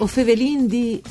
O fevelin di...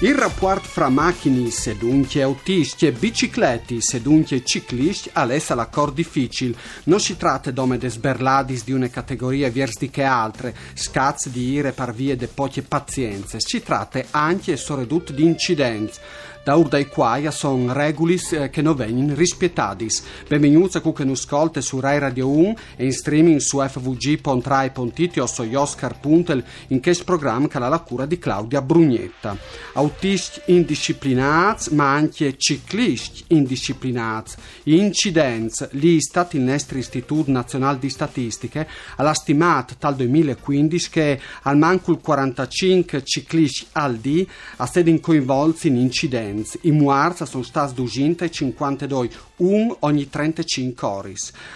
Il rapporto fra macchine sedunche autisti e bicicletti sedunche ciclisti alessa l'accordo difficile. Non si tratta d'ome de sberladis di una categoria versi che altre, scazzi di ire per vie de poche pazienze. Si tratta anche e soprattutto di incidenti da urdai quaia son regulis eh, che non vengono rispettati. Benvenuti a che nos ascolta su Rai Radio 1 e in streaming su fvg.rai.it o su Oscar.el in questo programma che ha la cura di Claudia Brugnetta. Autisti indisciplinati ma anche ciclisti indisciplinati. Incidents, l'Istat, il nostro Istituto Nazionale di Statistiche, ha stimato dal 2015 che al manco il 45 ciclisti al D a stati coinvolti in incidenti Benz. I muarza sono stati 252, un ogni 35 ore.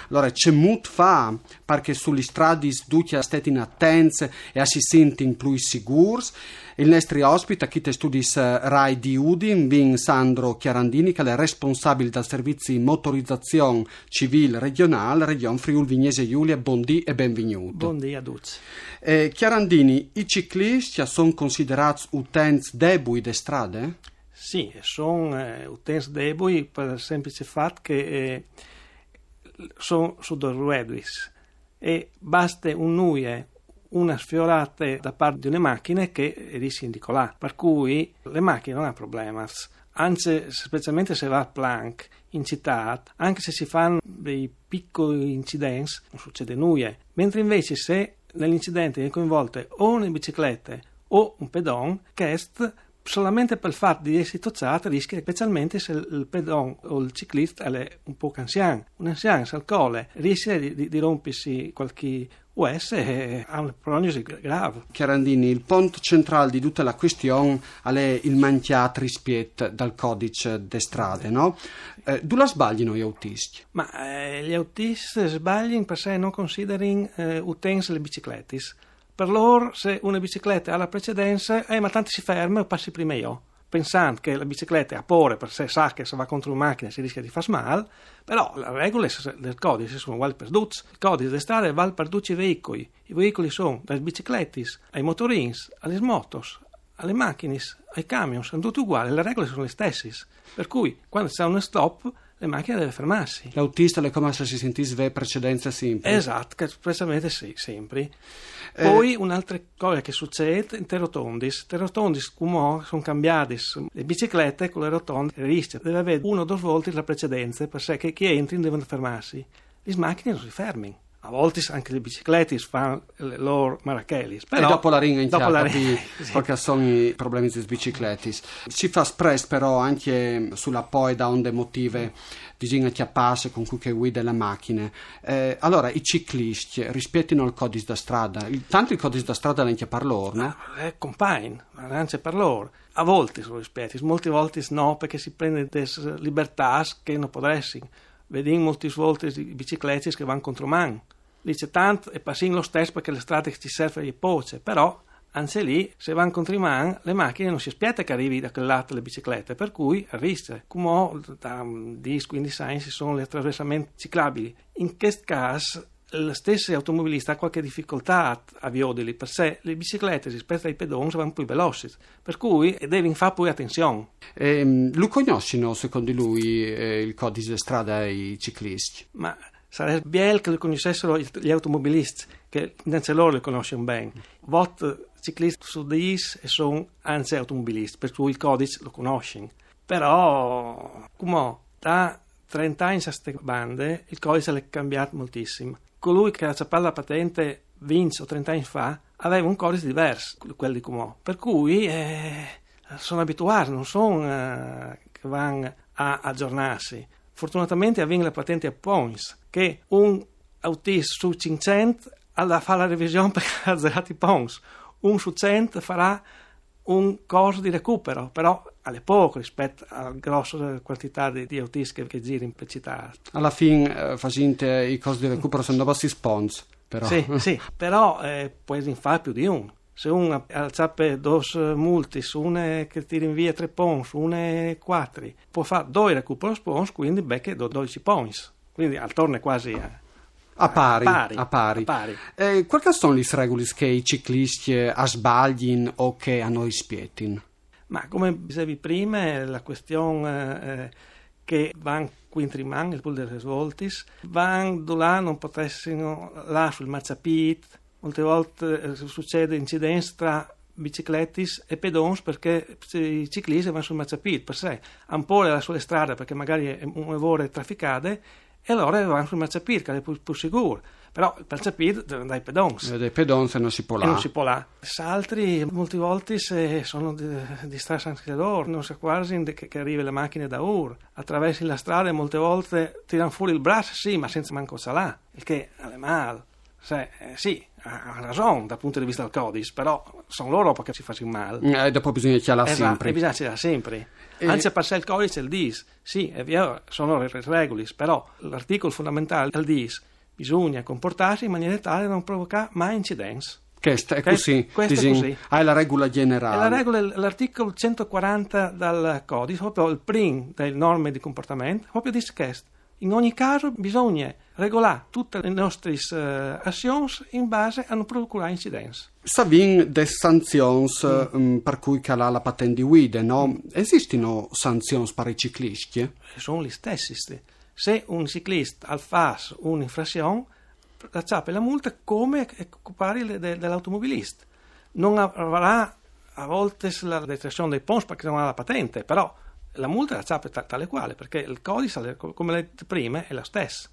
Allora, c'è molto fa perché sulle strade duccia stati in attenze e si sentono più sicuri. Il nostro ospite, chi te studis eh, Rai di Udin, Vin Sandro Chiarandini, che è responsabile del servizio di motorizzazione civile regionale, Regione Friuli Vignese Giulia. Buondì e benvenuto. Buondì a tutti. Eh, Chiarandini, i ciclisti sono considerati utenti deboli delle strade? Sì, sono eh, utenti deboli per il semplice fatto che eh, sono su due e basta un nuie una sfiorata da parte di una macchina che rischia di colare. Per cui le macchine non hanno problemi. Anzi, specialmente se va a plank in città, anche se si fanno dei piccoli incidenti, non succede nulla. Mentre invece se nell'incidente è coinvolte o una bicicletta o un pedon, questo solamente per il fatto di essere tocciato rischia, specialmente se il pedon o il ciclista è un po' anziano. Un anziano se al colle rischia di, di, di rompersi qualche US e ha una prognosi grave. Chiarandini, il punto centrale di tutta la questione è il manchiato rispetto dal codice de strade, no? Eh, dove sbagliano gli autisti? Ma eh, gli autisti sbagliano per sé non considerano eh, utenti le biciclette per loro, se una bicicletta ha la precedenza, eh, ma tanto si ferma e passi prima io. Pensando che la bicicletta ha pure per sé sa che se va contro una macchina si rischia di far male, però le regole del codice sono uguali per tutti. Il codice di strada vale per tutti i veicoli. I veicoli sono dalle biciclette ai motorins, alle motos, alle macchine, ai camion, sono tutti uguali, le regole sono le stesse. Per cui quando c'è uno stop, le macchine deve fermarsi. L'autista le come se si sentisse precedenza sempre. Esatto, espressamente sì, sempre. Eh, Poi un'altra cosa che succede in terrotondis, terrotondis come sono cambiate le biciclette con le rotonde rischia deve avere uno o due volte la precedenza per sé che chi entri devono fermarsi. Le macchine non si fermano a volte anche le biciclette fanno le loro marachelli. e dopo la ringa in dopo la ringa, sì. perché sono i problemi delle biciclette. Si fa spesso però anche sulla poi da onde motive bisogna chiapparsi con cui guida le macchine. Eh, allora i ciclisti rispettino il codice da strada. Tanto il codice da strada non per loro, no? Eh, compagno, ma non c'è per loro. A volte sono rispetti, molte volte no, perché si prende delle libertà che non potresti. Vediamo molte volte i bicicletti che vanno contro man dice tanto e passino lo stesso perché le strade che ci servono le poce, però anche lì, se vanno contro i man, le macchine non si aspetta che arrivi da quel lato le biciclette, per cui arriva. Come da 10-15 anni ci sono gli attraversamenti ciclabili. In questo caso, lo stesso automobilista ha qualche difficoltà a vioderli, per sé le biciclette rispetto ai pedoni vanno più veloci, per cui devi fare poi attenzione. Eh, lo conoscono secondo lui eh, il codice di strada ai ciclisti? Ma sarebbe bello che lo conoscessero gli automobilisti, che neanche loro li conoscono bene. Vot ciclisti su di is e sono anzi automobilisti, per cui il codice lo conoscono. Però, come da 30 anni a queste bande, il codice è cambiato moltissimo. Colui che ha la patente 20 o 30 anni fa aveva un codice diverso da quello di Cumò, per cui eh, sono abituati, non sono eh, che vanno a aggiornarsi. Fortunatamente avviene la patente a points, che un autista su 500 ha fare la revisione perché ha zerato i points. Un su 100 farà un corso di recupero, però alle poco rispetto alla grossa quantità di, di autisti che, che girano per città. Alla fine, eh, facente i corsi di recupero sono bassi spons, però. Sì, sì, però eh, puoi fare più di uno se uno alzappe dos multis, una che ti rinvia tre pons, una quattro, può fare due recupero spons, quindi becca 12 points. Quindi al è quasi a A pari, a pari. a pari. a pari. Eh, quali sono le regole che i ciclisti eh, sbaglino o che hanno rispietin? Ma come dicevi prima, la questione eh, che vanno quintriman, il pool delle svoltis, vanno là, non potessero là sul marciapit, molte volte eh, succede incidenti tra biciclettis e pedons perché i ciclisti vanno sul marciapit per sé, un po' sulle strade perché magari è un ore trafficate e allora vanno sul marciapit che è più, più sicuro però il marciapit deve andare ai pedons dei pedons non si può là. e non si può là. Altri, molte volte, se sono di, di strada anche loro, non sa quasi che, che arrivi le macchine da ur. Attraversi la strada e molte volte tirano fuori il braccio, sì, ma senza manco salà, il che è male. Se, eh, sì, ha ragione dal punto di vista del codice, però sono loro che ci fanno male. E dopo bisogna chiarare Esatto, sempre. e bisogna c'era sempre. E- Anzi, a passare il codice il DIS, sì, è vero, sono le regole, però l'articolo fondamentale del DIS bisogna comportarsi in maniera tale da non provocare mai incidenti. Questo è così. questo è così. Ah, è la regola generale. la regola, l'articolo 140 del codice, proprio il primo delle norme di comportamento, proprio dice questo. In ogni caso bisogna regolare tutte le nostre eh, azioni in base a non procurare incidenti. Savin de sanzioni mm, per cui cala la patente di guida, no? Esistono sanzioni per i ciclisti? E sono gli stessi. sti. Se un ciclista fa un'infrazione, racciappa la multa come le- de- dell'automobilista. Non avrà a volte la detrazione dei PONS perché non ha la patente, però la multa racciappa ta- tale quale, perché il codice, come le detto prima, è la stessa.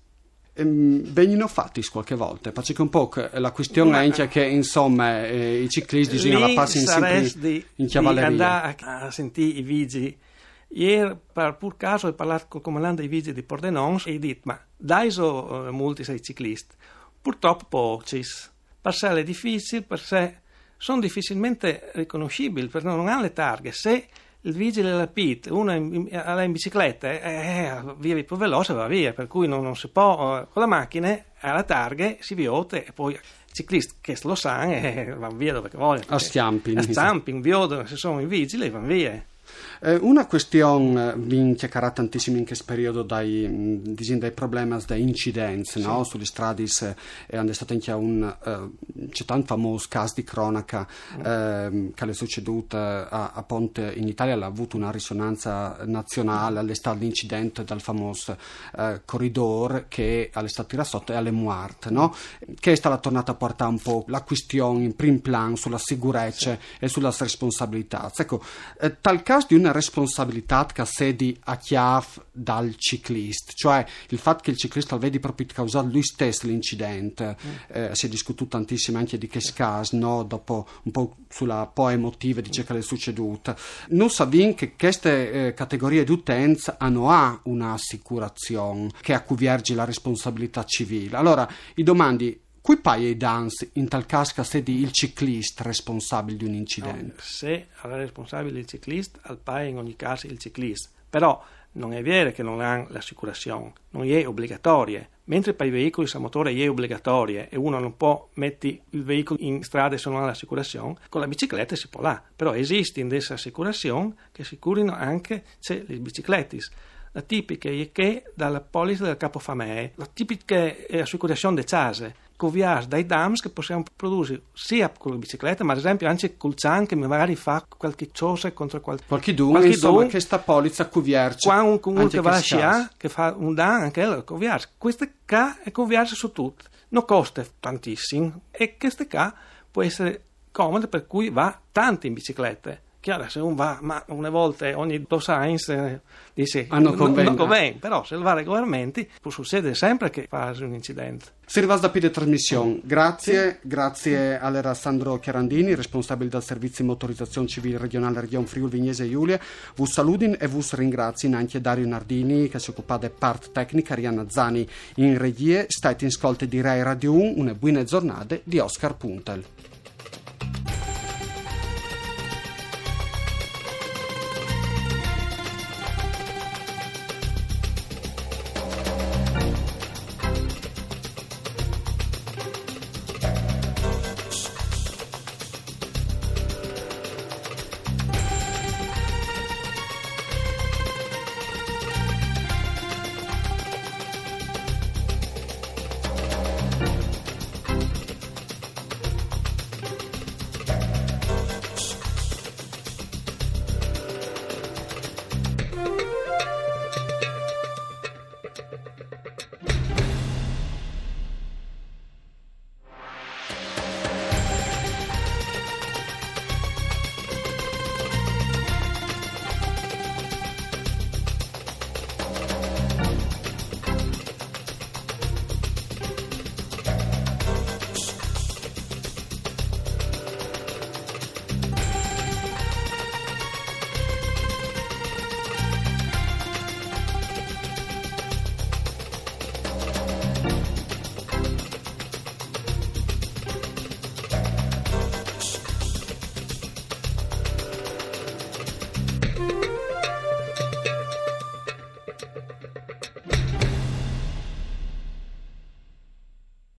Ehm, vengono fatti qualche volta, perché un po' la questione Ma- è anche che insomma eh, i ciclisti bisogna la passare saresti sempre in cavalleria. andare a, a sentire i vigili. Ieri, per pur caso, ho parlato col comandante dei vigili di Pordenons e ho detto, ma dai so uh, multi ai ciclisti. Purtroppo pochi. Per sé è difficile, per sé sono difficilmente riconoscibili, perché non hanno le targhe. Se il vigile della PIT, uno è in, in- in bicicletta, eh, via più veloce va via, per cui non, non si può, eh, con la macchina, alla targhe, si viote e poi i ciclisti che lo sanno eh, vanno via dove vogliono. A schiampi. A stamping, viodono, se sono i vigili vanno via. Eh, una questione vi chiacchierà tantissimo in questo periodo dai, disin, dai problemi dai incidenti no? sulle strade e è stato anche un eh, c'è tanto famoso caso di cronaca ehm, che è succeduto a, a Ponte in Italia ha avuto una risonanza nazionale all'estate l'incidente dal famoso eh, corridor che all'estate tira sotto e alle muerte no? che è stata tornata a portare un po' la questione in prim plan sulla sicurezza e sulla responsabilità. Ecco eh, tal caso di una responsabilità che sedi a chiave dal ciclista, cioè il fatto che il ciclista vedi proprio causato lui stesso l'incidente, eh, si è discututo tantissimo anche di che caso, no? dopo un po' sulla poi emotiva di ciò che è succeduto. Non sappiamo che queste eh, categorie di utenza hanno ha un'assicurazione che a cui verge la responsabilità civile. Allora, i domandi Cui paia i dans in tal caso che sedi il ciclista responsabile di un incidente? Se è responsabile il ciclista, al paia in ogni caso il ciclista. Però non è vero che non hanno l'assicurazione, non è obbligatoria. Mentre per i veicoli a motore è obbligatoria e uno non può mettere il veicolo in strada se non ha l'assicurazione, con la bicicletta si può là. Però esiste in questa assicurazione che assicurino anche le biciclette. La tipica è che dalla polizza del capofamè, la tipica assicurazione di case, coviare dai dams che possiamo produrre sia con le biciclette, ma ad esempio anche col cian che magari fa qualche cosa contro qualche... Qualche dun, Qualche insomma, dun- che sta polizza cuvierci. Qua un comune che va a sciare, che fa un dan anche a coviarsi. Queste qua è coviarsi su tutto. Non costa tantissimo e queste qua può essere comode per cui va tanto in biciclette. Chiaro, se uno va, ma una volta ogni due science eh, dice Ah, non conviene. non conviene, però se va regolarmente può succedere sempre che fa un incidente. Si rivas da pide trasmissione. Grazie, grazie all'era Sandro Chiarandini, responsabile del servizio di motorizzazione civile regionale Regione Friuli Vignese Giulia. Vus saludin e vus ringrazio anche Dario Nardini che si occupa di parte tecnica, Arianna Zani in regie. State in ascolto di Rai Radio 1, una buona giornata di Oscar Puntel.